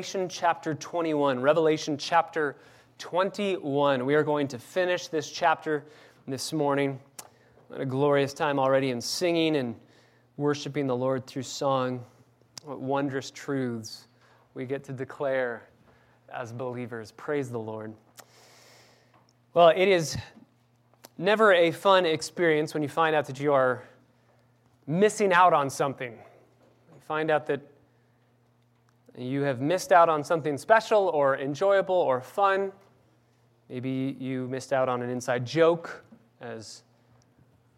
Revelation chapter 21. Revelation chapter 21. We are going to finish this chapter this morning. What a glorious time already in singing and worshiping the Lord through song. What wondrous truths we get to declare as believers. Praise the Lord. Well, it is never a fun experience when you find out that you are missing out on something. You find out that you have missed out on something special or enjoyable or fun. Maybe you missed out on an inside joke. As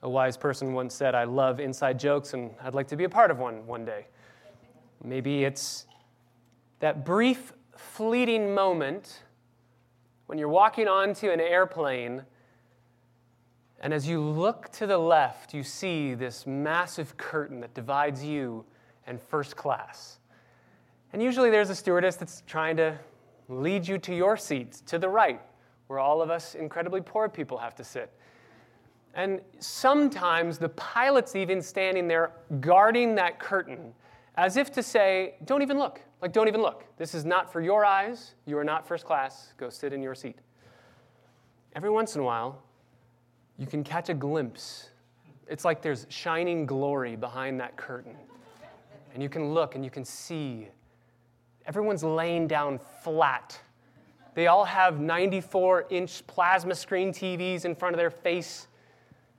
a wise person once said, I love inside jokes and I'd like to be a part of one one day. Maybe it's that brief, fleeting moment when you're walking onto an airplane and as you look to the left, you see this massive curtain that divides you and first class. And usually there's a stewardess that's trying to lead you to your seat, to the right, where all of us incredibly poor people have to sit. And sometimes the pilot's even standing there guarding that curtain as if to say, don't even look. Like, don't even look. This is not for your eyes. You are not first class. Go sit in your seat. Every once in a while, you can catch a glimpse. It's like there's shining glory behind that curtain. And you can look and you can see Everyone's laying down flat. They all have 94 inch plasma screen TVs in front of their face.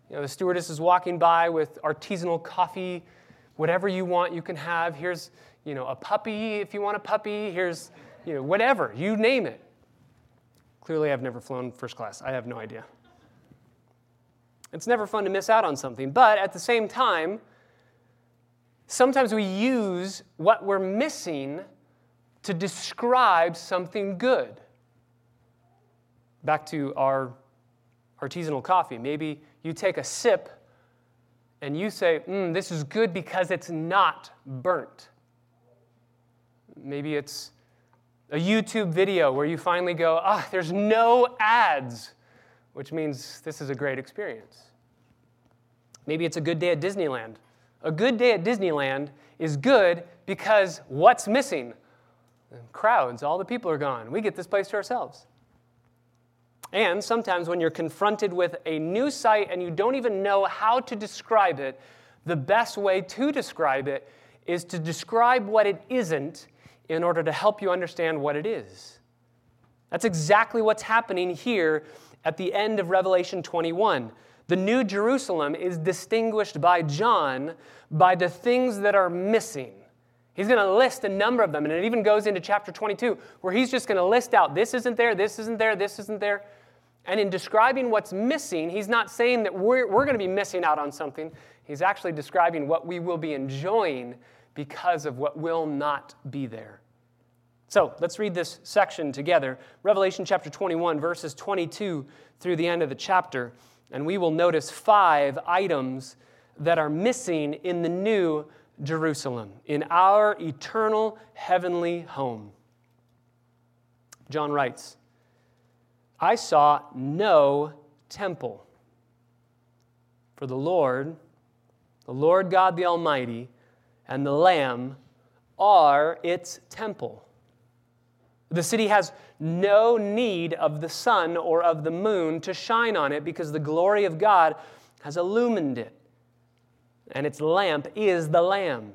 You know, the stewardess is walking by with artisanal coffee. Whatever you want, you can have. Here's, you know, a puppy if you want a puppy. Here's, you know, whatever. You name it. Clearly, I've never flown first class. I have no idea. It's never fun to miss out on something. But at the same time, sometimes we use what we're missing to describe something good. Back to our artisanal coffee. Maybe you take a sip and you say, mm, This is good because it's not burnt. Maybe it's a YouTube video where you finally go, Ah, there's no ads, which means this is a great experience. Maybe it's a good day at Disneyland. A good day at Disneyland is good because what's missing? Crowds, all the people are gone. We get this place to ourselves. And sometimes when you're confronted with a new site and you don't even know how to describe it, the best way to describe it is to describe what it isn't in order to help you understand what it is. That's exactly what's happening here at the end of Revelation 21. The New Jerusalem is distinguished by John by the things that are missing. He's going to list a number of them, and it even goes into chapter 22, where he's just going to list out this isn't there, this isn't there, this isn't there. And in describing what's missing, he's not saying that we're, we're going to be missing out on something. He's actually describing what we will be enjoying because of what will not be there. So let's read this section together Revelation chapter 21, verses 22 through the end of the chapter. And we will notice five items that are missing in the new Jerusalem, in our eternal heavenly home. John writes, I saw no temple. For the Lord, the Lord God the Almighty, and the Lamb are its temple. The city has no need of the sun or of the moon to shine on it because the glory of God has illumined it and its lamp is the Lamb.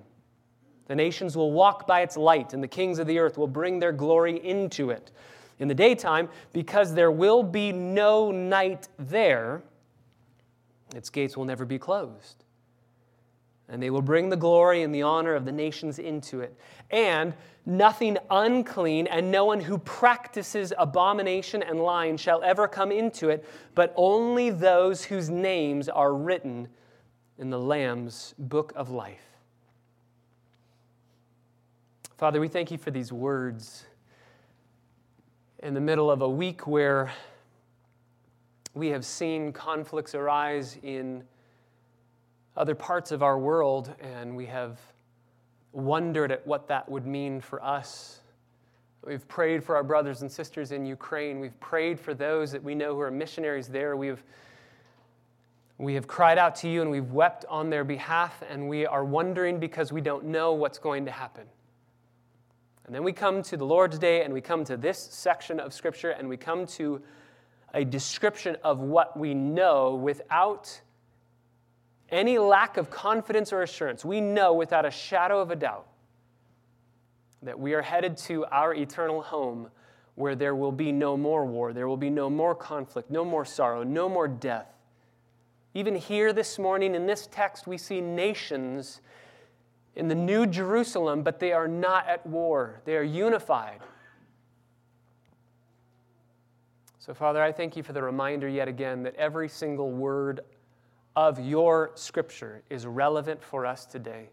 The nations will walk by its light, and the kings of the earth will bring their glory into it. In the daytime, because there will be no night there, its gates will never be closed. And they will bring the glory and the honor of the nations into it. And nothing unclean and no one who practices abomination and lying shall ever come into it, but only those whose names are written in the Lamb's book of life. Father, we thank you for these words in the middle of a week where we have seen conflicts arise in other parts of our world, and we have wondered at what that would mean for us. We've prayed for our brothers and sisters in Ukraine. We've prayed for those that we know who are missionaries there. We've we have cried out to you and we've wept on their behalf, and we are wondering because we don't know what's going to happen. And then we come to the Lord's Day and we come to this section of Scripture and we come to a description of what we know without any lack of confidence or assurance. We know without a shadow of a doubt that we are headed to our eternal home where there will be no more war, there will be no more conflict, no more sorrow, no more death. Even here this morning in this text, we see nations in the New Jerusalem, but they are not at war, they are unified. So, Father, I thank you for the reminder yet again that every single word of your scripture is relevant for us today.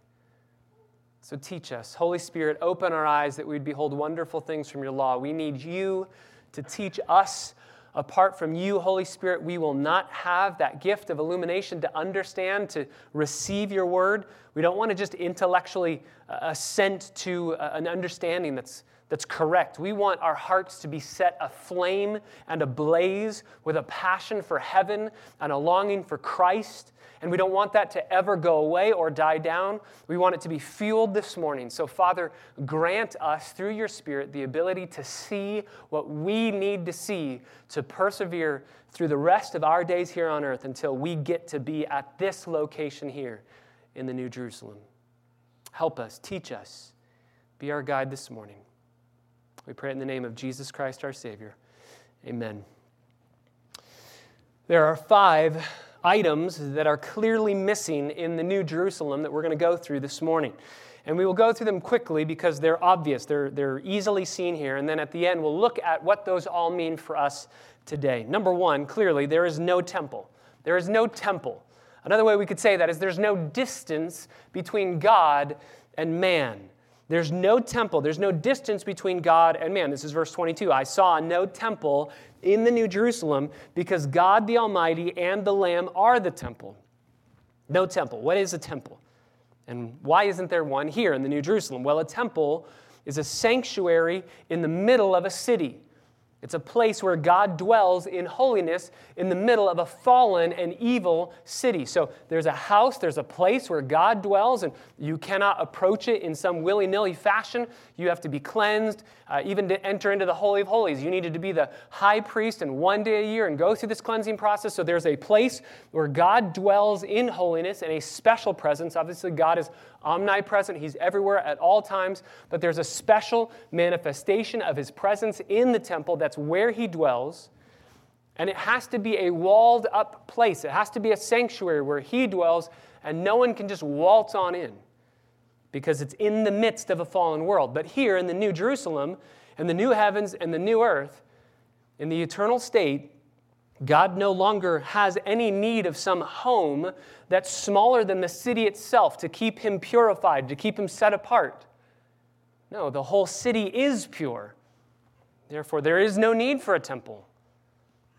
So teach us. Holy Spirit, open our eyes that we'd behold wonderful things from your law. We need you to teach us. Apart from you, Holy Spirit, we will not have that gift of illumination to understand, to receive your word. We don't want to just intellectually uh, assent to uh, an understanding that's, that's correct. We want our hearts to be set aflame and ablaze with a passion for heaven and a longing for Christ and we don't want that to ever go away or die down. We want it to be fueled this morning. So, Father, grant us through your Spirit the ability to see what we need to see to persevere through the rest of our days here on earth until we get to be at this location here in the New Jerusalem. Help us, teach us, be our guide this morning. We pray in the name of Jesus Christ, our Savior. Amen. There are five items that are clearly missing in the New Jerusalem that we're going to go through this morning. And we will go through them quickly because they're obvious, they're, they're easily seen here. And then at the end, we'll look at what those all mean for us today. Number one, clearly, there is no temple. There is no temple. Another way we could say that is there's no distance between God and man. There's no temple, there's no distance between God and man. This is verse 22. I saw no temple in the New Jerusalem because God the Almighty and the Lamb are the temple. No temple. What is a temple? And why isn't there one here in the New Jerusalem? Well, a temple is a sanctuary in the middle of a city. It's a place where God dwells in holiness in the middle of a fallen and evil city. So there's a house, there's a place where God dwells, and you cannot approach it in some willy nilly fashion. You have to be cleansed. Uh, even to enter into the Holy of Holies, you needed to be the high priest and one day a year and go through this cleansing process. So there's a place where God dwells in holiness and a special presence. Obviously, God is omnipresent, He's everywhere at all times, but there's a special manifestation of His presence in the temple that's where He dwells. And it has to be a walled up place. It has to be a sanctuary where He dwells, and no one can just waltz on in because it's in the midst of a fallen world. But here in the New Jerusalem, and the new heavens and the new earth, in the eternal state, God no longer has any need of some home that's smaller than the city itself to keep him purified, to keep him set apart. No, the whole city is pure. Therefore, there is no need for a temple.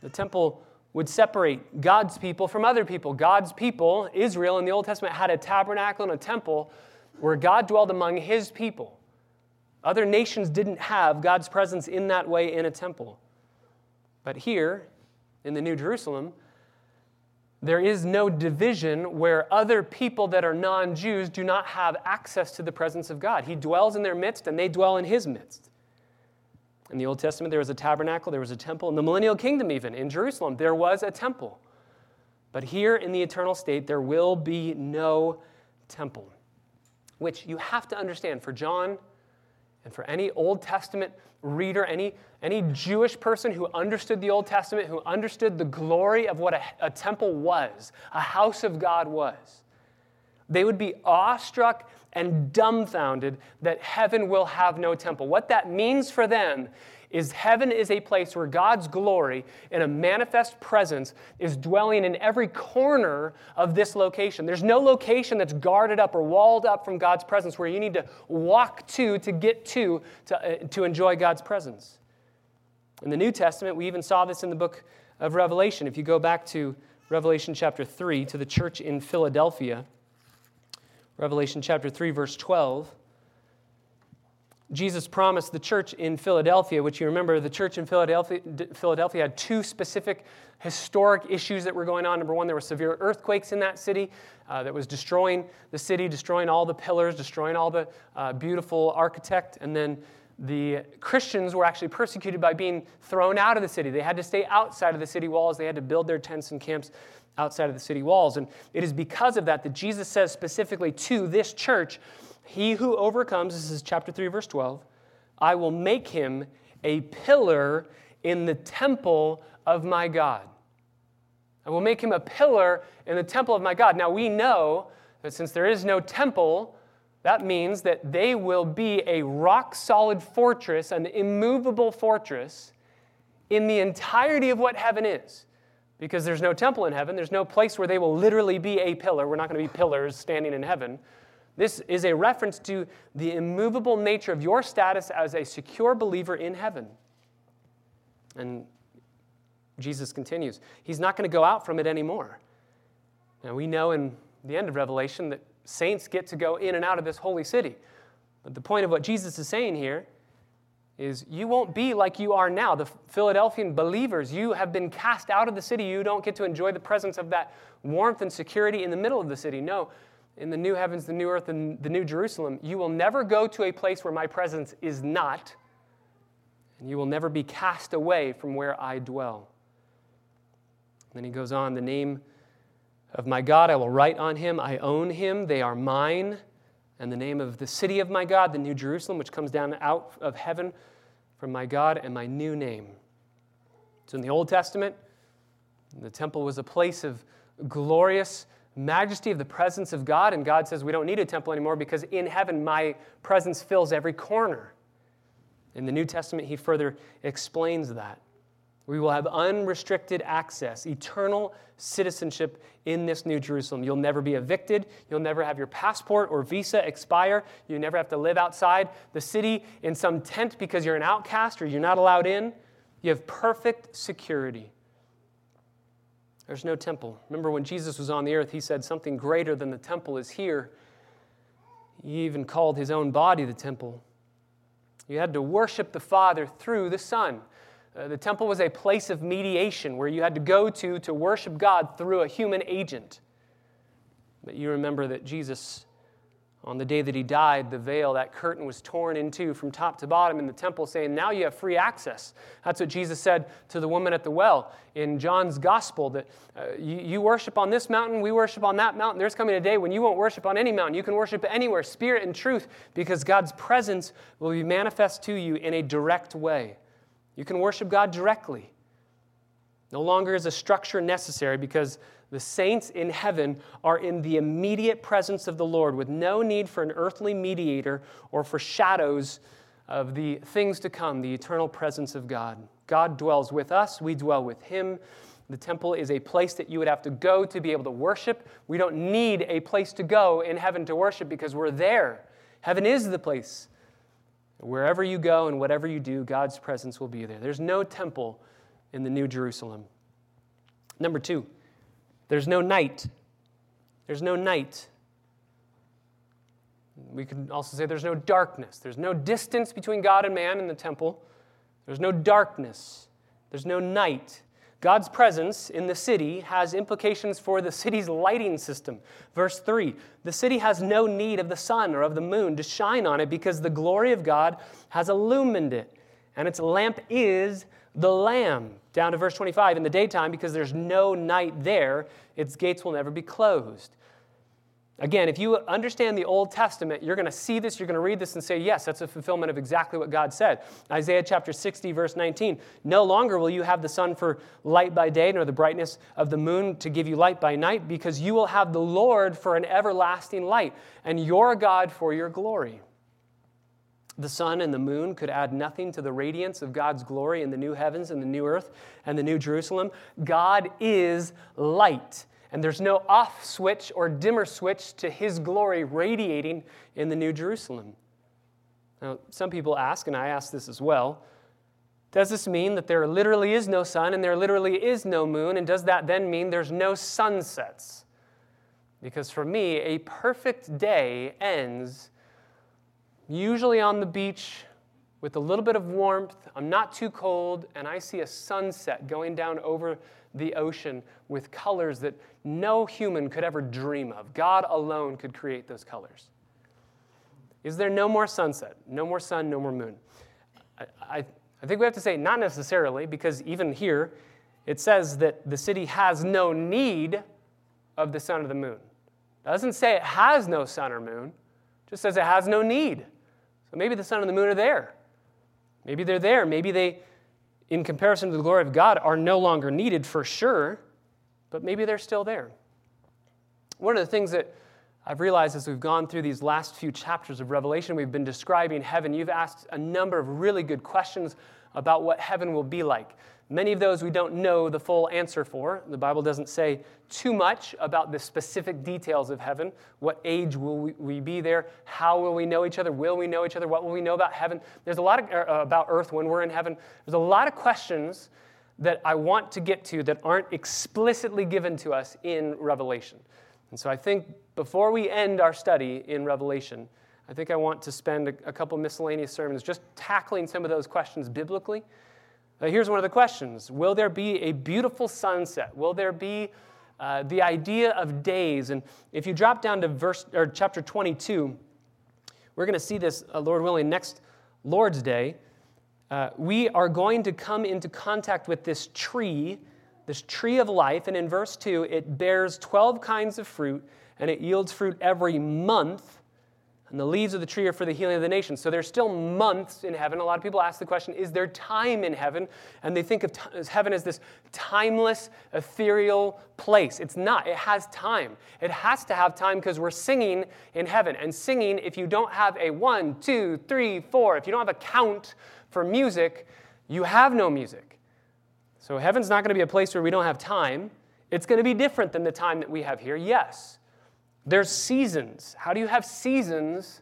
The temple would separate God's people from other people. God's people, Israel in the Old Testament, had a tabernacle and a temple where God dwelled among his people. Other nations didn't have God's presence in that way in a temple. But here, in the New Jerusalem, there is no division where other people that are non Jews do not have access to the presence of God. He dwells in their midst and they dwell in his midst. In the Old Testament, there was a tabernacle, there was a temple. In the millennial kingdom, even in Jerusalem, there was a temple. But here in the eternal state, there will be no temple, which you have to understand for John and for any Old Testament reader, any, any Jewish person who understood the Old Testament, who understood the glory of what a, a temple was, a house of God was, they would be awestruck and dumbfounded that heaven will have no temple. What that means for them is heaven is a place where God's glory in a manifest presence is dwelling in every corner of this location. There's no location that's guarded up or walled up from God's presence where you need to walk to to get to to, uh, to enjoy God's presence. In the New Testament, we even saw this in the book of Revelation. If you go back to Revelation chapter 3 to the church in Philadelphia, Revelation chapter 3, verse 12. Jesus promised the church in Philadelphia, which you remember, the church in Philadelphia, Philadelphia had two specific historic issues that were going on. Number one, there were severe earthquakes in that city uh, that was destroying the city, destroying all the pillars, destroying all the uh, beautiful architect. And then the Christians were actually persecuted by being thrown out of the city. They had to stay outside of the city walls, they had to build their tents and camps outside of the city walls. And it is because of that that Jesus says specifically to this church, He who overcomes, this is chapter 3, verse 12, I will make him a pillar in the temple of my God. I will make him a pillar in the temple of my God. Now we know that since there is no temple, that means that they will be a rock solid fortress, an immovable fortress in the entirety of what heaven is. Because there's no temple in heaven, there's no place where they will literally be a pillar. We're not going to be pillars standing in heaven. This is a reference to the immovable nature of your status as a secure believer in heaven. And Jesus continues, He's not going to go out from it anymore. Now, we know in the end of Revelation that saints get to go in and out of this holy city. But the point of what Jesus is saying here is you won't be like you are now. The Philadelphian believers, you have been cast out of the city. You don't get to enjoy the presence of that warmth and security in the middle of the city. No, in the new heavens, the new earth, and the new Jerusalem, you will never go to a place where my presence is not, and you will never be cast away from where I dwell. And then he goes on, the name of my God I will write on him. I own him. They are mine. And the name of the city of my God, the New Jerusalem, which comes down out of heaven from my God, and my new name. So in the Old Testament, the temple was a place of glorious majesty of the presence of God. And God says, We don't need a temple anymore because in heaven my presence fills every corner. In the New Testament, he further explains that. We will have unrestricted access, eternal citizenship in this New Jerusalem. You'll never be evicted. You'll never have your passport or visa expire. You never have to live outside the city in some tent because you're an outcast or you're not allowed in. You have perfect security. There's no temple. Remember when Jesus was on the earth, he said, Something greater than the temple is here. He even called his own body the temple. You had to worship the Father through the Son. Uh, the temple was a place of mediation where you had to go to to worship God through a human agent. But you remember that Jesus, on the day that he died, the veil, that curtain was torn in two from top to bottom in the temple, saying, Now you have free access. That's what Jesus said to the woman at the well in John's gospel that uh, you, you worship on this mountain, we worship on that mountain. There's coming a day when you won't worship on any mountain. You can worship anywhere, spirit and truth, because God's presence will be manifest to you in a direct way. You can worship God directly. No longer is a structure necessary because the saints in heaven are in the immediate presence of the Lord with no need for an earthly mediator or for shadows of the things to come, the eternal presence of God. God dwells with us, we dwell with Him. The temple is a place that you would have to go to be able to worship. We don't need a place to go in heaven to worship because we're there. Heaven is the place Wherever you go and whatever you do, God's presence will be there. There's no temple in the New Jerusalem. Number two, there's no night. There's no night. We could also say there's no darkness. There's no distance between God and man in the temple. There's no darkness. There's no night. God's presence in the city has implications for the city's lighting system. Verse 3 The city has no need of the sun or of the moon to shine on it because the glory of God has illumined it, and its lamp is the Lamb. Down to verse 25 In the daytime, because there's no night there, its gates will never be closed. Again, if you understand the Old Testament, you're going to see this, you're going to read this and say, yes, that's a fulfillment of exactly what God said. Isaiah chapter 60, verse 19 No longer will you have the sun for light by day, nor the brightness of the moon to give you light by night, because you will have the Lord for an everlasting light, and your God for your glory. The sun and the moon could add nothing to the radiance of God's glory in the new heavens and the new earth and the new Jerusalem. God is light and there's no off switch or dimmer switch to his glory radiating in the New Jerusalem. Now, some people ask, and I ask this as well does this mean that there literally is no sun and there literally is no moon? And does that then mean there's no sunsets? Because for me, a perfect day ends usually on the beach with a little bit of warmth. I'm not too cold, and I see a sunset going down over the ocean with colors that no human could ever dream of. God alone could create those colors. Is there no more sunset, no more sun, no more moon? I, I, I think we have to say not necessarily, because even here, it says that the city has no need of the sun or the moon. It doesn't say it has no sun or moon, just says it has no need. So maybe the sun and the moon are there. Maybe they're there. Maybe they, in comparison to the glory of God, are no longer needed for sure, but maybe they're still there. One of the things that I've realized as we've gone through these last few chapters of Revelation, we've been describing heaven. You've asked a number of really good questions about what heaven will be like. Many of those we don't know the full answer for. The Bible doesn't say too much about the specific details of heaven. What age will we, be there? How will we know each other? Will we know each other? What will we know about heaven? There's a lot of, uh, about earth when we're in heaven. There's a lot of questions that I want to get to that aren't explicitly given to us in Revelation. And so I think before we end our study in Revelation, I think I want to spend a, a couple miscellaneous sermons just tackling some of those questions biblically uh, here's one of the questions Will there be a beautiful sunset? Will there be uh, the idea of days? And if you drop down to verse or chapter 22, we're going to see this, uh, Lord willing, next Lord's Day. Uh, we are going to come into contact with this tree, this tree of life. And in verse 2, it bears 12 kinds of fruit, and it yields fruit every month and the leaves of the tree are for the healing of the nations. So there's still months in heaven. A lot of people ask the question, is there time in heaven? And they think of t- heaven as this timeless, ethereal place. It's not. It has time. It has to have time because we're singing in heaven. And singing, if you don't have a one, two, three, four, if you don't have a count for music, you have no music. So heaven's not going to be a place where we don't have time. It's going to be different than the time that we have here, yes. There's seasons. How do you have seasons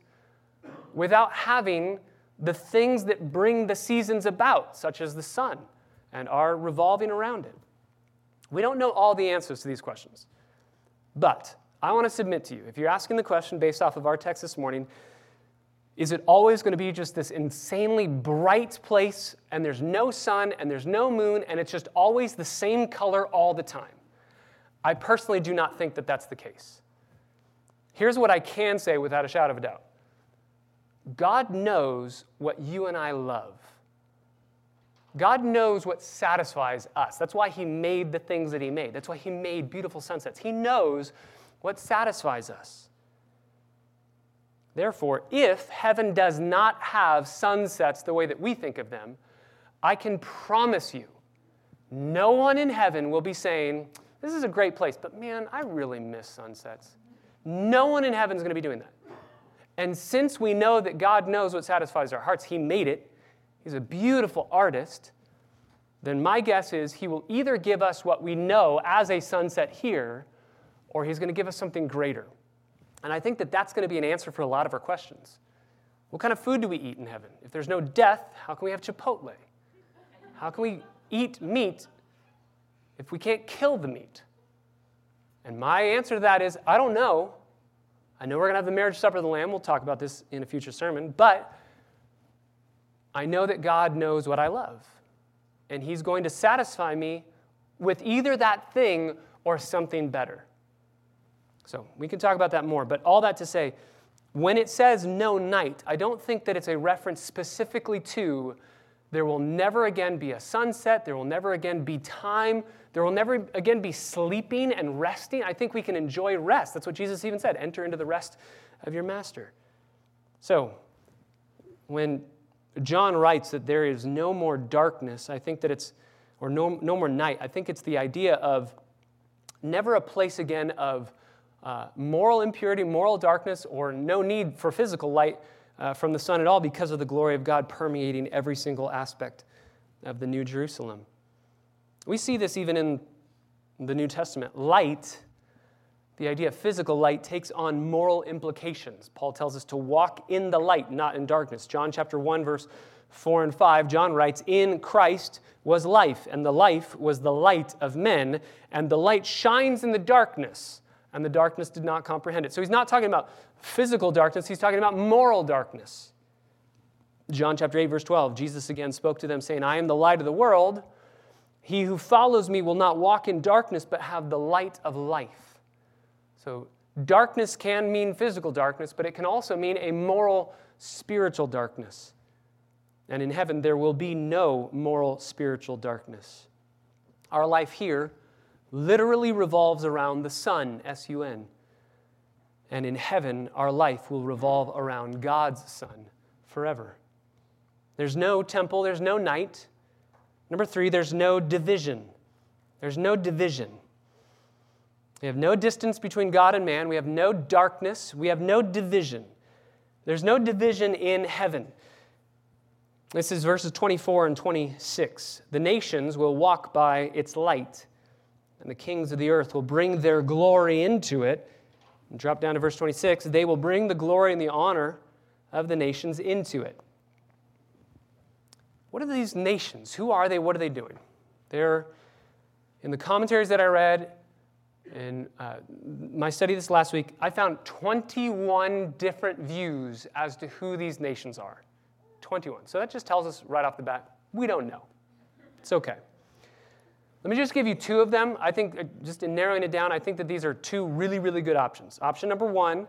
without having the things that bring the seasons about, such as the sun and are revolving around it? We don't know all the answers to these questions. But I want to submit to you if you're asking the question based off of our text this morning, is it always going to be just this insanely bright place and there's no sun and there's no moon and it's just always the same color all the time? I personally do not think that that's the case. Here's what I can say without a shadow of a doubt God knows what you and I love. God knows what satisfies us. That's why He made the things that He made. That's why He made beautiful sunsets. He knows what satisfies us. Therefore, if heaven does not have sunsets the way that we think of them, I can promise you, no one in heaven will be saying, This is a great place, but man, I really miss sunsets. No one in heaven is going to be doing that. And since we know that God knows what satisfies our hearts, He made it, He's a beautiful artist, then my guess is He will either give us what we know as a sunset here, or He's going to give us something greater. And I think that that's going to be an answer for a lot of our questions. What kind of food do we eat in heaven? If there's no death, how can we have Chipotle? How can we eat meat if we can't kill the meat? And my answer to that is I don't know. I know we're going to have the marriage supper of the Lamb. We'll talk about this in a future sermon. But I know that God knows what I love. And He's going to satisfy me with either that thing or something better. So we can talk about that more. But all that to say, when it says no night, I don't think that it's a reference specifically to there will never again be a sunset, there will never again be time there will never again be sleeping and resting. I think we can enjoy rest. That's what Jesus even said enter into the rest of your master. So, when John writes that there is no more darkness, I think that it's, or no, no more night, I think it's the idea of never a place again of uh, moral impurity, moral darkness, or no need for physical light uh, from the sun at all because of the glory of God permeating every single aspect of the New Jerusalem. We see this even in the New Testament. Light, the idea of physical light, takes on moral implications. Paul tells us to walk in the light, not in darkness. John chapter 1, verse 4 and 5, John writes, In Christ was life, and the life was the light of men, and the light shines in the darkness, and the darkness did not comprehend it. So he's not talking about physical darkness, he's talking about moral darkness. John chapter 8, verse 12, Jesus again spoke to them, saying, I am the light of the world. He who follows me will not walk in darkness, but have the light of life. So, darkness can mean physical darkness, but it can also mean a moral, spiritual darkness. And in heaven, there will be no moral spiritual darkness. Our life here literally revolves around the sun, S U N. And in heaven, our life will revolve around God's Son forever. There's no temple, there's no night. Number three, there's no division. There's no division. We have no distance between God and man. We have no darkness. We have no division. There's no division in heaven. This is verses 24 and 26. The nations will walk by its light, and the kings of the earth will bring their glory into it. And drop down to verse 26. They will bring the glory and the honor of the nations into it. What are these nations? Who are they? What are they doing? They're, in the commentaries that I read, in uh, my study this last week, I found 21 different views as to who these nations are. 21. So that just tells us right off the bat we don't know. It's okay. Let me just give you two of them. I think, uh, just in narrowing it down, I think that these are two really, really good options. Option number one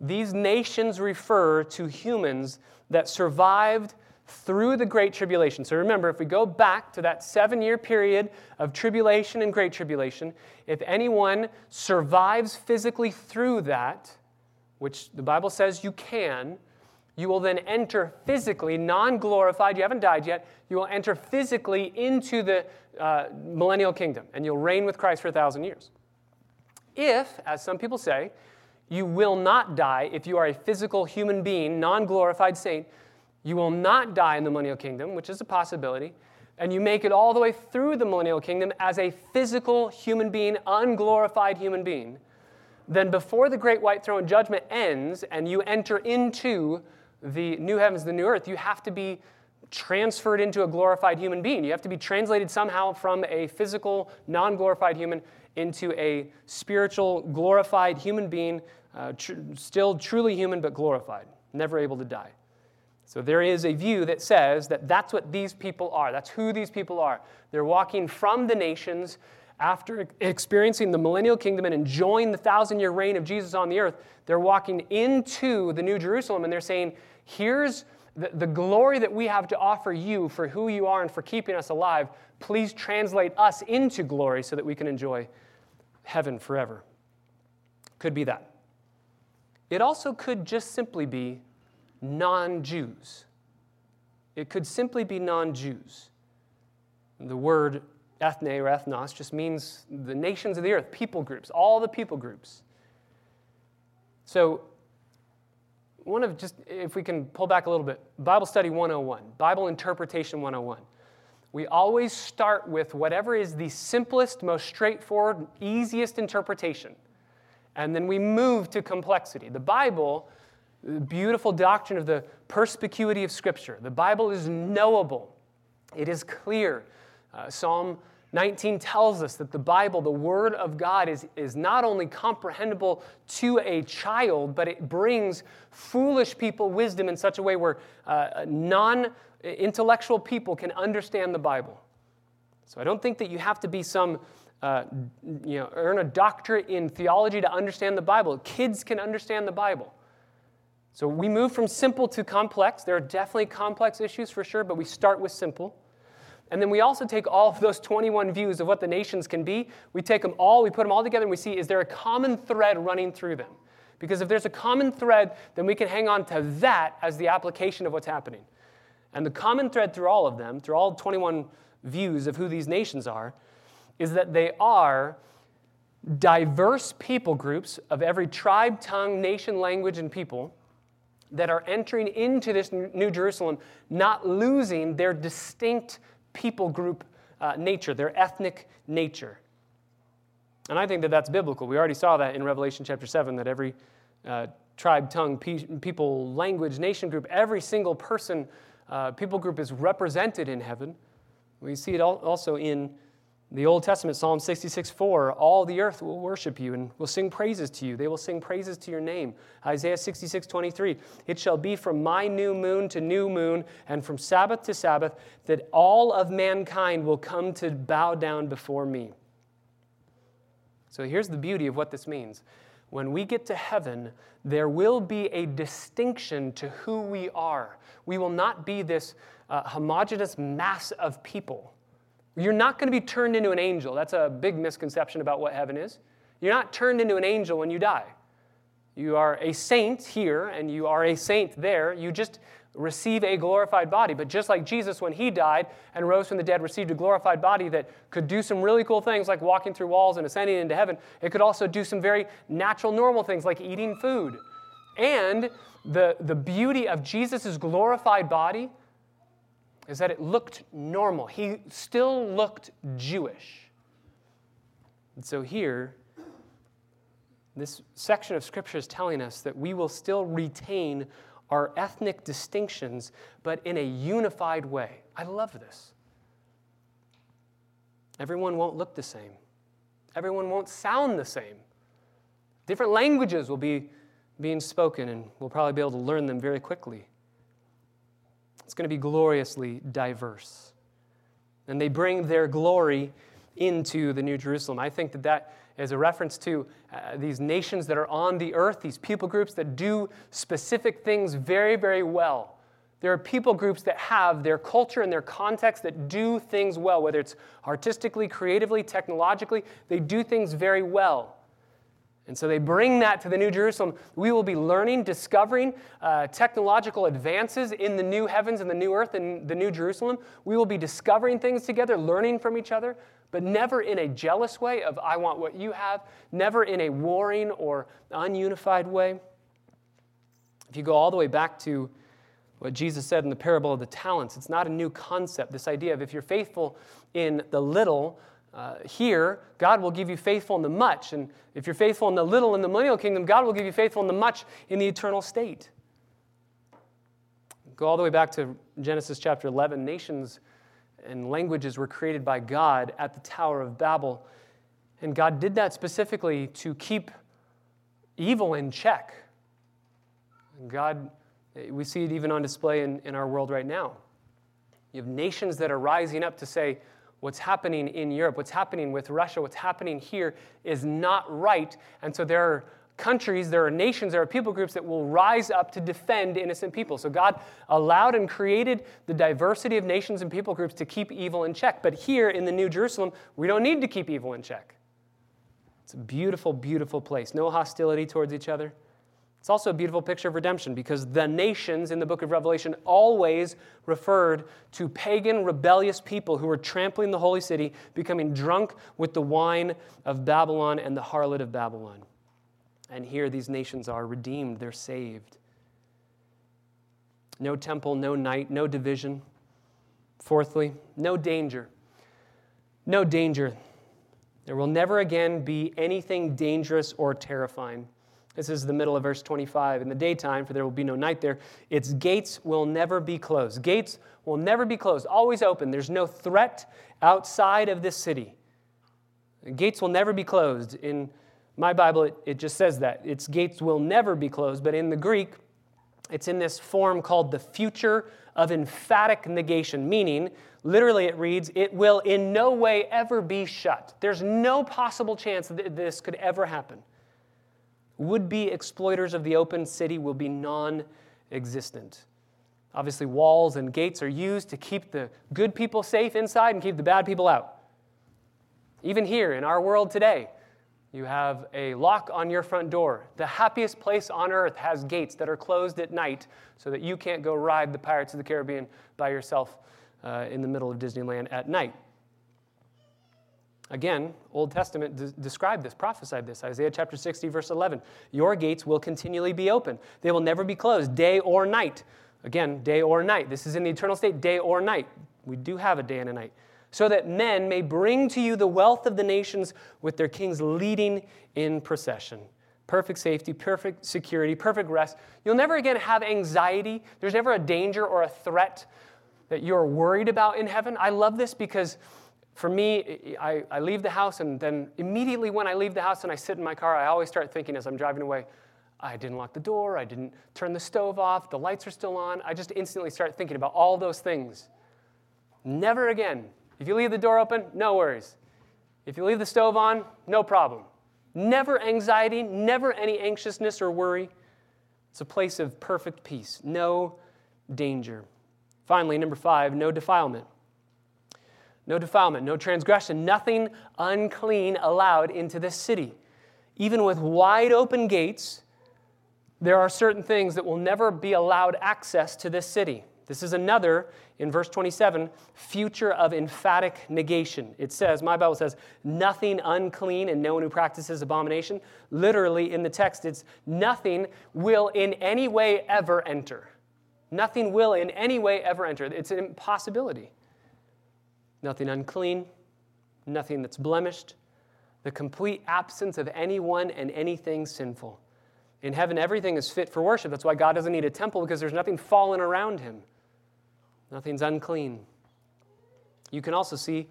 these nations refer to humans that survived through the Great Tribulation. So remember, if we go back to that seven year period of tribulation and Great Tribulation, if anyone survives physically through that, which the Bible says you can, you will then enter physically, non glorified, you haven't died yet, you will enter physically into the uh, millennial kingdom, and you'll reign with Christ for a thousand years. If, as some people say, you will not die if you are a physical human being, non glorified saint, you will not die in the millennial kingdom, which is a possibility, and you make it all the way through the millennial kingdom as a physical human being, unglorified human being, then before the great white throne judgment ends and you enter into the new heavens, the new earth, you have to be transferred into a glorified human being. You have to be translated somehow from a physical, non glorified human into a spiritual, glorified human being, uh, tr- still truly human but glorified, never able to die. So there is a view that says that that's what these people are. That's who these people are. They're walking from the nations after experiencing the millennial kingdom and enjoying the thousand year reign of Jesus on the earth. They're walking into the New Jerusalem and they're saying, Here's the, the glory that we have to offer you for who you are and for keeping us alive. Please translate us into glory so that we can enjoy heaven forever. Could be that. It also could just simply be non Jews. It could simply be non Jews. The word ethne or ethnos just means the nations of the earth, people groups, all the people groups. So, one of just, if we can pull back a little bit, Bible Study 101, Bible Interpretation 101. We always start with whatever is the simplest, most straightforward, easiest interpretation. And then we move to complexity. The Bible the beautiful doctrine of the perspicuity of Scripture. The Bible is knowable, it is clear. Uh, Psalm 19 tells us that the Bible, the Word of God, is, is not only comprehensible to a child, but it brings foolish people wisdom in such a way where uh, non intellectual people can understand the Bible. So I don't think that you have to be some, uh, you know, earn a doctorate in theology to understand the Bible. Kids can understand the Bible. So we move from simple to complex. There are definitely complex issues for sure, but we start with simple. And then we also take all of those 21 views of what the nations can be, we take them all, we put them all together, and we see is there a common thread running through them? Because if there's a common thread, then we can hang on to that as the application of what's happening. And the common thread through all of them, through all 21 views of who these nations are, is that they are diverse people groups of every tribe, tongue, nation, language, and people that are entering into this New Jerusalem not losing their distinct people group uh, nature, their ethnic nature. And I think that that's biblical. We already saw that in Revelation chapter 7 that every uh, tribe, tongue, pe- people, language, nation group, every single person, uh, people group is represented in heaven. We see it also in the Old Testament, Psalm 66 4, all the earth will worship you and will sing praises to you. They will sing praises to your name. Isaiah 66 23, it shall be from my new moon to new moon and from Sabbath to Sabbath that all of mankind will come to bow down before me. So here's the beauty of what this means. when we get to heaven, there will be a distinction to who we are. We will not be this uh, homogenous mass of people. You're not going to be turned into an angel. That's a big misconception about what heaven is. You're not turned into an angel when you die. You are a saint here and you are a saint there. You just receive a glorified body. But just like Jesus, when he died and rose from the dead, received a glorified body that could do some really cool things like walking through walls and ascending into heaven, it could also do some very natural, normal things like eating food. And the, the beauty of Jesus' glorified body is that it looked normal. He still looked Jewish. And so here, this section of Scripture is telling us that we will still retain our ethnic distinctions, but in a unified way. I love this. Everyone won't look the same, everyone won't sound the same. Different languages will be being spoken, and we'll probably be able to learn them very quickly. It's going to be gloriously diverse. And they bring their glory into the New Jerusalem. I think that that is a reference to uh, these nations that are on the earth, these people groups that do specific things very, very well. There are people groups that have their culture and their context that do things well, whether it's artistically, creatively, technologically, they do things very well. And so they bring that to the New Jerusalem. We will be learning, discovering uh, technological advances in the new heavens and the new earth and the New Jerusalem. We will be discovering things together, learning from each other, but never in a jealous way of, I want what you have, never in a warring or ununified way. If you go all the way back to what Jesus said in the parable of the talents, it's not a new concept. This idea of if you're faithful in the little, uh, here, God will give you faithful in the much. And if you're faithful in the little in the millennial kingdom, God will give you faithful in the much in the eternal state. Go all the way back to Genesis chapter 11. Nations and languages were created by God at the Tower of Babel. And God did that specifically to keep evil in check. God, we see it even on display in, in our world right now. You have nations that are rising up to say, what's happening in Europe, what's happening with Russia, what's happening here is not right. And so there are countries, there are nations, there are people groups that will rise up to defend innocent people. So God allowed and created the diversity of nations and people groups to keep evil in check. But here in the New Jerusalem, we don't need to keep evil in check. It's a beautiful, beautiful place. No hostility towards each other. It's also a beautiful picture of redemption because the nations in the book of Revelation always referred to pagan, rebellious people who were trampling the holy city, becoming drunk with the wine of Babylon and the harlot of Babylon. And here these nations are redeemed, they're saved. No temple, no night, no division. Fourthly, no danger. No danger. There will never again be anything dangerous or terrifying. This is the middle of verse 25. In the daytime, for there will be no night there, its gates will never be closed. Gates will never be closed, always open. There's no threat outside of this city. Gates will never be closed. In my Bible, it, it just says that. Its gates will never be closed, but in the Greek, it's in this form called the future of emphatic negation, meaning, literally, it reads, it will in no way ever be shut. There's no possible chance that this could ever happen would be exploiters of the open city will be non existent. Obviously, walls and gates are used to keep the good people safe inside and keep the bad people out. Even here in our world today, you have a lock on your front door. The happiest place on earth has gates that are closed at night so that you can't go ride the Pirates of the Caribbean by yourself uh, in the middle of Disneyland at night. Again, Old Testament de- described this, prophesied this. Isaiah chapter 60, verse 11. Your gates will continually be open, they will never be closed, day or night. Again, day or night. This is in the eternal state, day or night. We do have a day and a night. So that men may bring to you the wealth of the nations with their kings leading in procession. Perfect safety, perfect security, perfect rest. You'll never again have anxiety. There's never a danger or a threat that you're worried about in heaven. I love this because for me, I, I leave the house, and then immediately when I leave the house and I sit in my car, I always start thinking as I'm driving away, I didn't lock the door, I didn't turn the stove off, the lights are still on. I just instantly start thinking about all those things. Never again. If you leave the door open, no worries. If you leave the stove on, no problem. never anxiety, never any anxiousness or worry. It's a place of perfect peace, no danger. Finally, number five, no defilement. No defilement, no transgression, nothing unclean allowed into this city. Even with wide open gates, there are certain things that will never be allowed access to this city. This is another, in verse 27, future of emphatic negation. It says, my Bible says, nothing unclean and no one who practices abomination. Literally in the text, it's nothing will in any way ever enter. Nothing will in any way ever enter. It's an impossibility. Nothing unclean, nothing that's blemished, the complete absence of anyone and anything sinful. In heaven, everything is fit for worship. That's why God doesn't need a temple because there's nothing fallen around him. Nothing's unclean. You can also see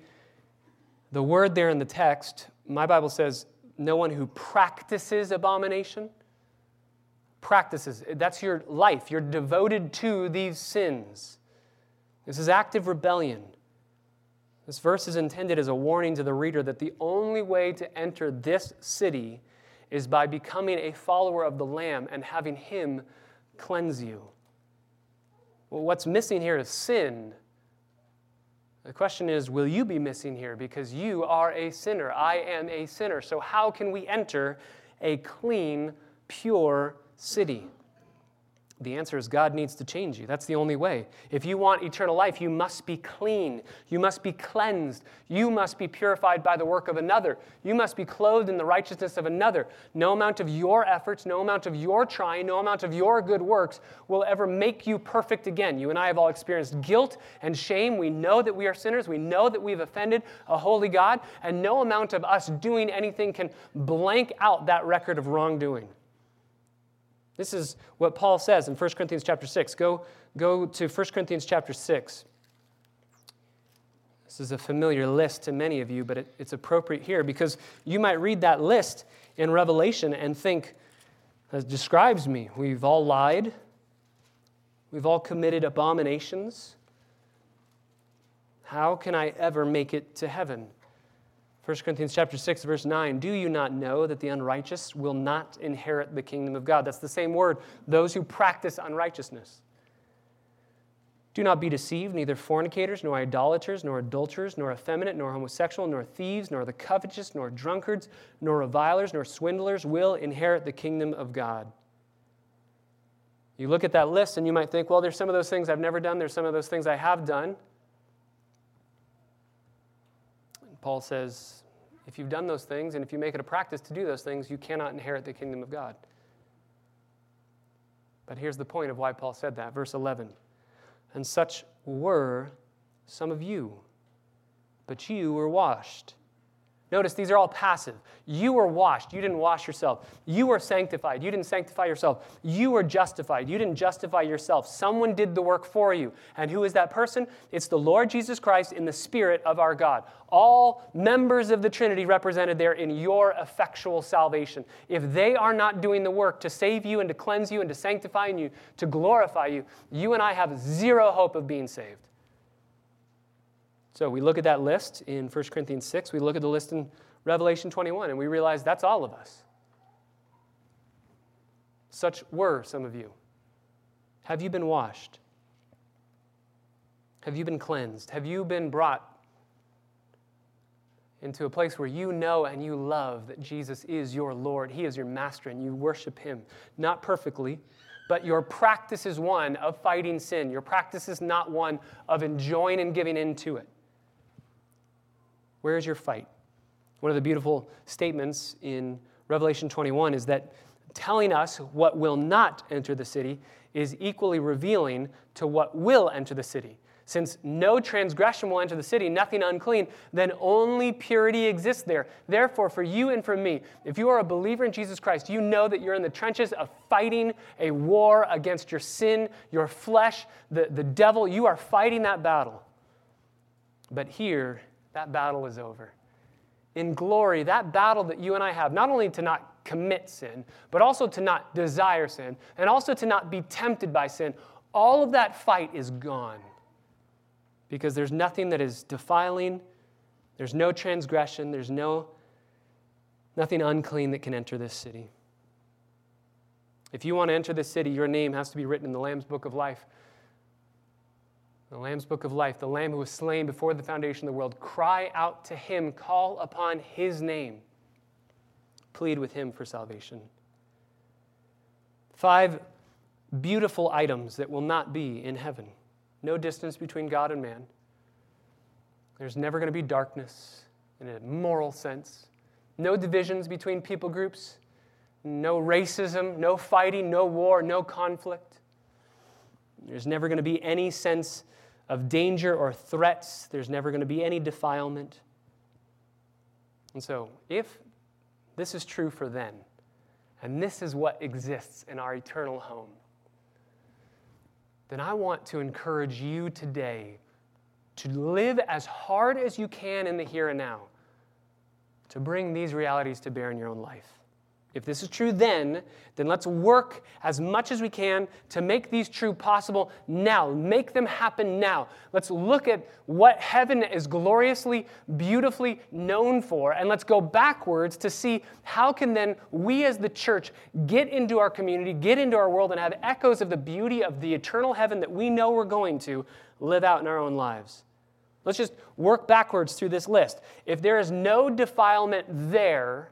the word there in the text. My Bible says, no one who practices abomination. Practices. That's your life. You're devoted to these sins. This is active rebellion. This verse is intended as a warning to the reader that the only way to enter this city is by becoming a follower of the Lamb and having Him cleanse you. Well, what's missing here is sin. The question is, will you be missing here? Because you are a sinner. I am a sinner. So, how can we enter a clean, pure city? The answer is God needs to change you. That's the only way. If you want eternal life, you must be clean. You must be cleansed. You must be purified by the work of another. You must be clothed in the righteousness of another. No amount of your efforts, no amount of your trying, no amount of your good works will ever make you perfect again. You and I have all experienced guilt and shame. We know that we are sinners. We know that we've offended a holy God, and no amount of us doing anything can blank out that record of wrongdoing. This is what Paul says in 1 Corinthians chapter 6. Go, go to 1 Corinthians chapter 6. This is a familiar list to many of you, but it, it's appropriate here because you might read that list in Revelation and think, that describes me. We've all lied, we've all committed abominations. How can I ever make it to heaven? 1 Corinthians chapter 6 verse 9 do you not know that the unrighteous will not inherit the kingdom of God? That's the same word. Those who practice unrighteousness. Do not be deceived neither fornicators nor idolaters nor adulterers nor effeminate nor homosexual nor thieves nor the covetous nor drunkards nor revilers nor swindlers will inherit the kingdom of God. You look at that list and you might think well there's some of those things I've never done. There's some of those things I have done Paul says, if you've done those things and if you make it a practice to do those things, you cannot inherit the kingdom of God. But here's the point of why Paul said that. Verse 11. And such were some of you, but you were washed Notice these are all passive. You were washed. You didn't wash yourself. You were sanctified. You didn't sanctify yourself. You were justified. You didn't justify yourself. Someone did the work for you. And who is that person? It's the Lord Jesus Christ in the Spirit of our God. All members of the Trinity represented there in your effectual salvation. If they are not doing the work to save you and to cleanse you and to sanctify you, to glorify you, you and I have zero hope of being saved. So we look at that list in 1 Corinthians 6, we look at the list in Revelation 21, and we realize that's all of us. Such were some of you. Have you been washed? Have you been cleansed? Have you been brought into a place where you know and you love that Jesus is your Lord? He is your master, and you worship Him. Not perfectly, but your practice is one of fighting sin. Your practice is not one of enjoying and giving into it. Where is your fight? One of the beautiful statements in Revelation 21 is that telling us what will not enter the city is equally revealing to what will enter the city. Since no transgression will enter the city, nothing unclean, then only purity exists there. Therefore, for you and for me, if you are a believer in Jesus Christ, you know that you're in the trenches of fighting a war against your sin, your flesh, the, the devil. You are fighting that battle. But here, that battle is over. In glory, that battle that you and I have, not only to not commit sin, but also to not desire sin, and also to not be tempted by sin, all of that fight is gone. Because there's nothing that is defiling, there's no transgression, there's no, nothing unclean that can enter this city. If you want to enter this city, your name has to be written in the Lamb's Book of Life. The Lamb's Book of Life, the Lamb who was slain before the foundation of the world. Cry out to him, call upon his name, plead with him for salvation. Five beautiful items that will not be in heaven no distance between God and man. There's never going to be darkness in a moral sense, no divisions between people groups, no racism, no fighting, no war, no conflict. There's never going to be any sense of danger or threats. There's never going to be any defilement. And so, if this is true for then, and this is what exists in our eternal home, then I want to encourage you today to live as hard as you can in the here and now to bring these realities to bear in your own life. If this is true then, then let's work as much as we can to make these true possible now. Make them happen now. Let's look at what heaven is gloriously, beautifully known for, and let's go backwards to see how can then we as the church get into our community, get into our world, and have echoes of the beauty of the eternal heaven that we know we're going to live out in our own lives. Let's just work backwards through this list. If there is no defilement there,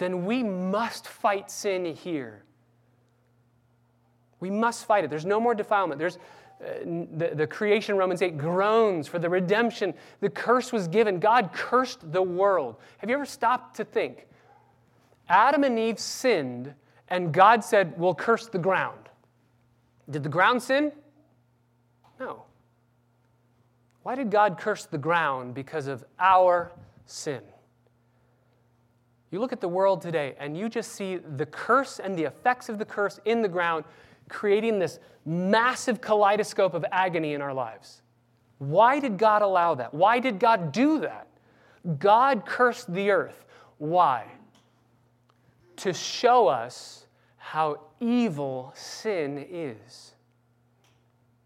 then we must fight sin here. We must fight it. There's no more defilement. There's uh, the, the creation, Romans 8, groans for the redemption. The curse was given. God cursed the world. Have you ever stopped to think? Adam and Eve sinned, and God said, We'll curse the ground. Did the ground sin? No. Why did God curse the ground? Because of our sin. You look at the world today and you just see the curse and the effects of the curse in the ground, creating this massive kaleidoscope of agony in our lives. Why did God allow that? Why did God do that? God cursed the earth. Why? To show us how evil sin is.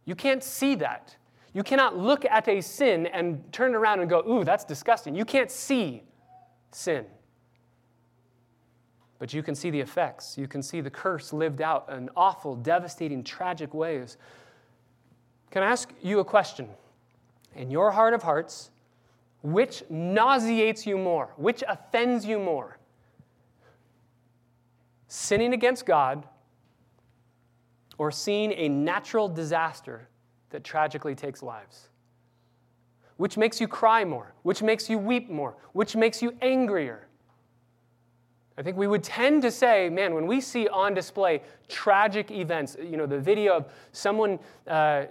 You can't see that. You cannot look at a sin and turn around and go, ooh, that's disgusting. You can't see sin. But you can see the effects. You can see the curse lived out in awful, devastating, tragic ways. Can I ask you a question? In your heart of hearts, which nauseates you more? Which offends you more? Sinning against God or seeing a natural disaster that tragically takes lives? Which makes you cry more? Which makes you weep more? Which makes you angrier? I think we would tend to say, man, when we see on display tragic events, you know, the video of someone uh,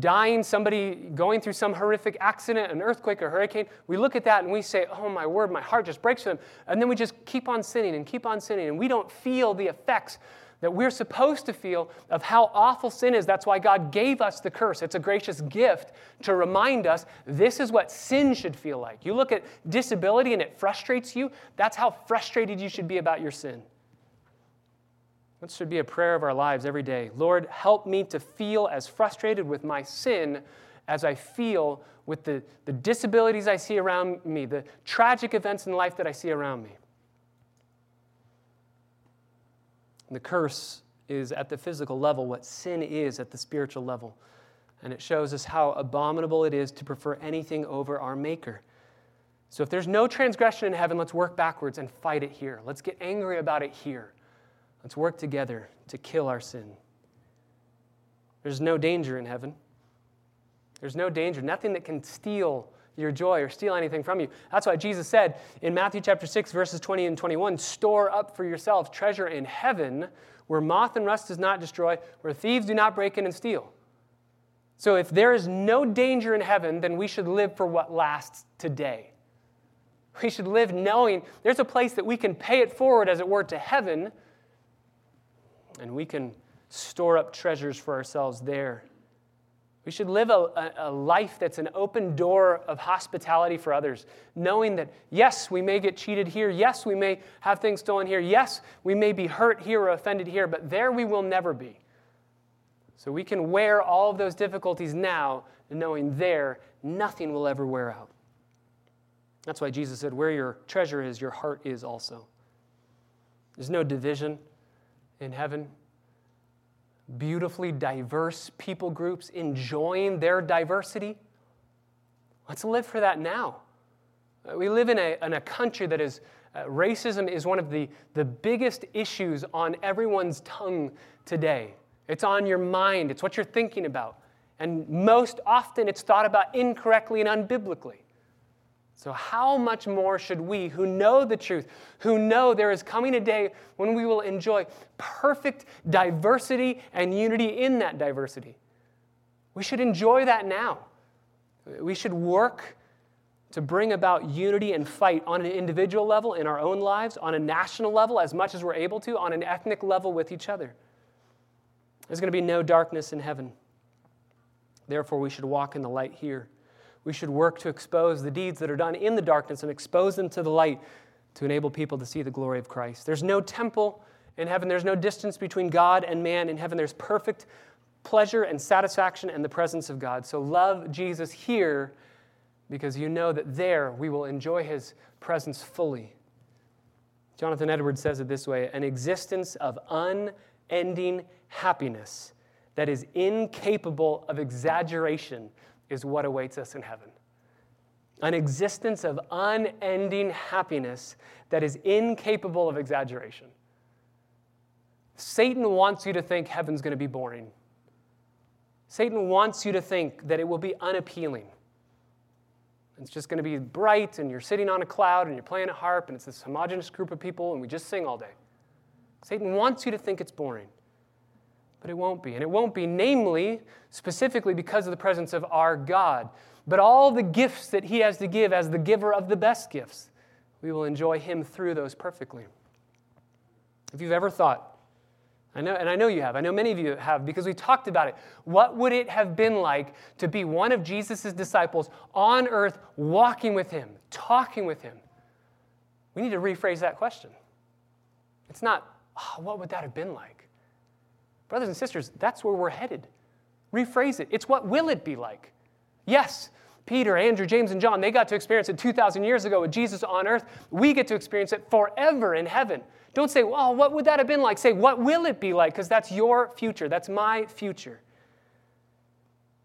dying, somebody going through some horrific accident, an earthquake, a hurricane, we look at that and we say, oh my word, my heart just breaks for them. And then we just keep on sinning and keep on sinning, and we don't feel the effects that we're supposed to feel of how awful sin is. That's why God gave us the curse. It's a gracious gift to remind us this is what sin should feel like. You look at disability and it frustrates you, that's how frustrated you should be about your sin. That should be a prayer of our lives every day. Lord, help me to feel as frustrated with my sin as I feel with the, the disabilities I see around me, the tragic events in life that I see around me. The curse is at the physical level what sin is at the spiritual level. And it shows us how abominable it is to prefer anything over our Maker. So if there's no transgression in heaven, let's work backwards and fight it here. Let's get angry about it here. Let's work together to kill our sin. There's no danger in heaven. There's no danger, nothing that can steal your joy or steal anything from you. That's why Jesus said in Matthew chapter 6 verses 20 and 21, store up for yourselves treasure in heaven where moth and rust does not destroy, where thieves do not break in and steal. So if there is no danger in heaven, then we should live for what lasts today. We should live knowing there's a place that we can pay it forward, as it were, to heaven, and we can store up treasures for ourselves there we should live a, a, life that's an open door of hospitality for others, knowing that, yes, we may get cheated here. Yes, we may have things stolen here. Yes, we may be hurt here or offended here, but there we will never be. So we can wear all of those difficulties now, knowing there nothing will ever wear out. That's why Jesus said, Where your treasure is, your heart is also. There's no division in heaven. Beautifully diverse people groups enjoying their diversity. Let's live for that now. Uh, we live in a, in a country that is, uh, racism is one of the, the biggest issues on everyone's tongue today. It's on your mind, it's what you're thinking about. And most often it's thought about incorrectly and unbiblically. So, how much more should we, who know the truth, who know there is coming a day when we will enjoy perfect diversity and unity in that diversity? We should enjoy that now. We should work to bring about unity and fight on an individual level in our own lives, on a national level as much as we're able to, on an ethnic level with each other. There's going to be no darkness in heaven. Therefore, we should walk in the light here. We should work to expose the deeds that are done in the darkness and expose them to the light to enable people to see the glory of Christ. There's no temple in heaven, there's no distance between God and man in heaven. There's perfect pleasure and satisfaction in the presence of God. So love Jesus here because you know that there we will enjoy his presence fully. Jonathan Edwards says it this way an existence of unending happiness that is incapable of exaggeration is what awaits us in heaven. An existence of unending happiness that is incapable of exaggeration. Satan wants you to think heaven's going to be boring. Satan wants you to think that it will be unappealing. It's just going to be bright, and you're sitting on a cloud, and you're playing a harp, and it's this homogenous group of people, and we just sing all day. Satan wants you to think it's boring but it won't be. And it won't be, namely, specifically because of the presence of our God, but all the gifts that He has to give as the giver of the best gifts. We will enjoy Him through those perfectly. If you've ever thought, I know, and I know you have, I know many of you have because we talked about it. What would it have been like to be one of Jesus' disciples on earth, walking with Him, talking with Him? We need to rephrase that question. It's not, oh, what would that have been like? Brothers and sisters, that's where we're headed. Rephrase it. It's what will it be like? Yes, Peter, Andrew, James, and John, they got to experience it 2,000 years ago with Jesus on earth. We get to experience it forever in heaven. Don't say, well, what would that have been like? Say, what will it be like? Because that's your future. That's my future.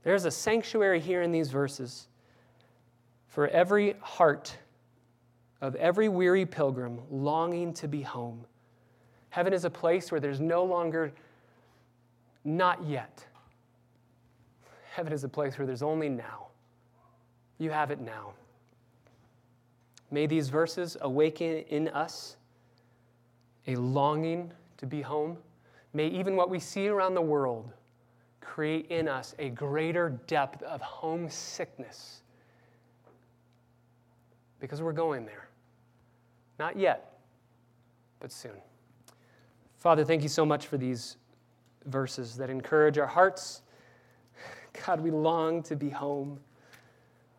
There's a sanctuary here in these verses for every heart of every weary pilgrim longing to be home. Heaven is a place where there's no longer not yet. Heaven is a place where there's only now. You have it now. May these verses awaken in us a longing to be home. May even what we see around the world create in us a greater depth of homesickness because we're going there. Not yet, but soon. Father, thank you so much for these verses that encourage our hearts. God, we long to be home.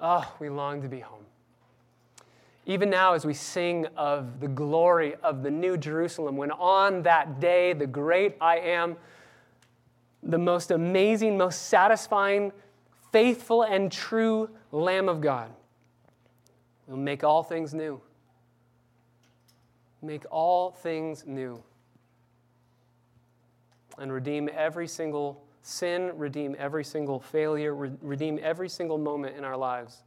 Oh, we long to be home. Even now, as we sing of the glory of the New Jerusalem, when on that day the great I am, the most amazing, most satisfying, faithful, and true Lamb of God will make all things new. Make all things new and redeem every single sin, redeem every single failure, re- redeem every single moment in our lives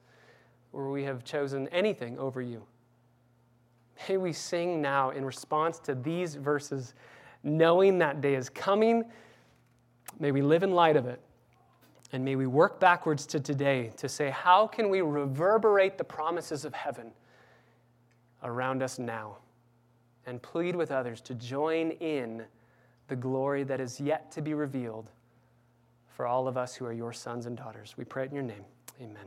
where we have chosen anything over you. May we sing now in response to these verses, knowing that day is coming. May we live in light of it. And may we work backwards to today to say, how can we reverberate the promises of heaven around us now? And plead with others to join in the glory that is yet to be revealed for all of us who are your sons and daughters. We pray it in your name. Amen.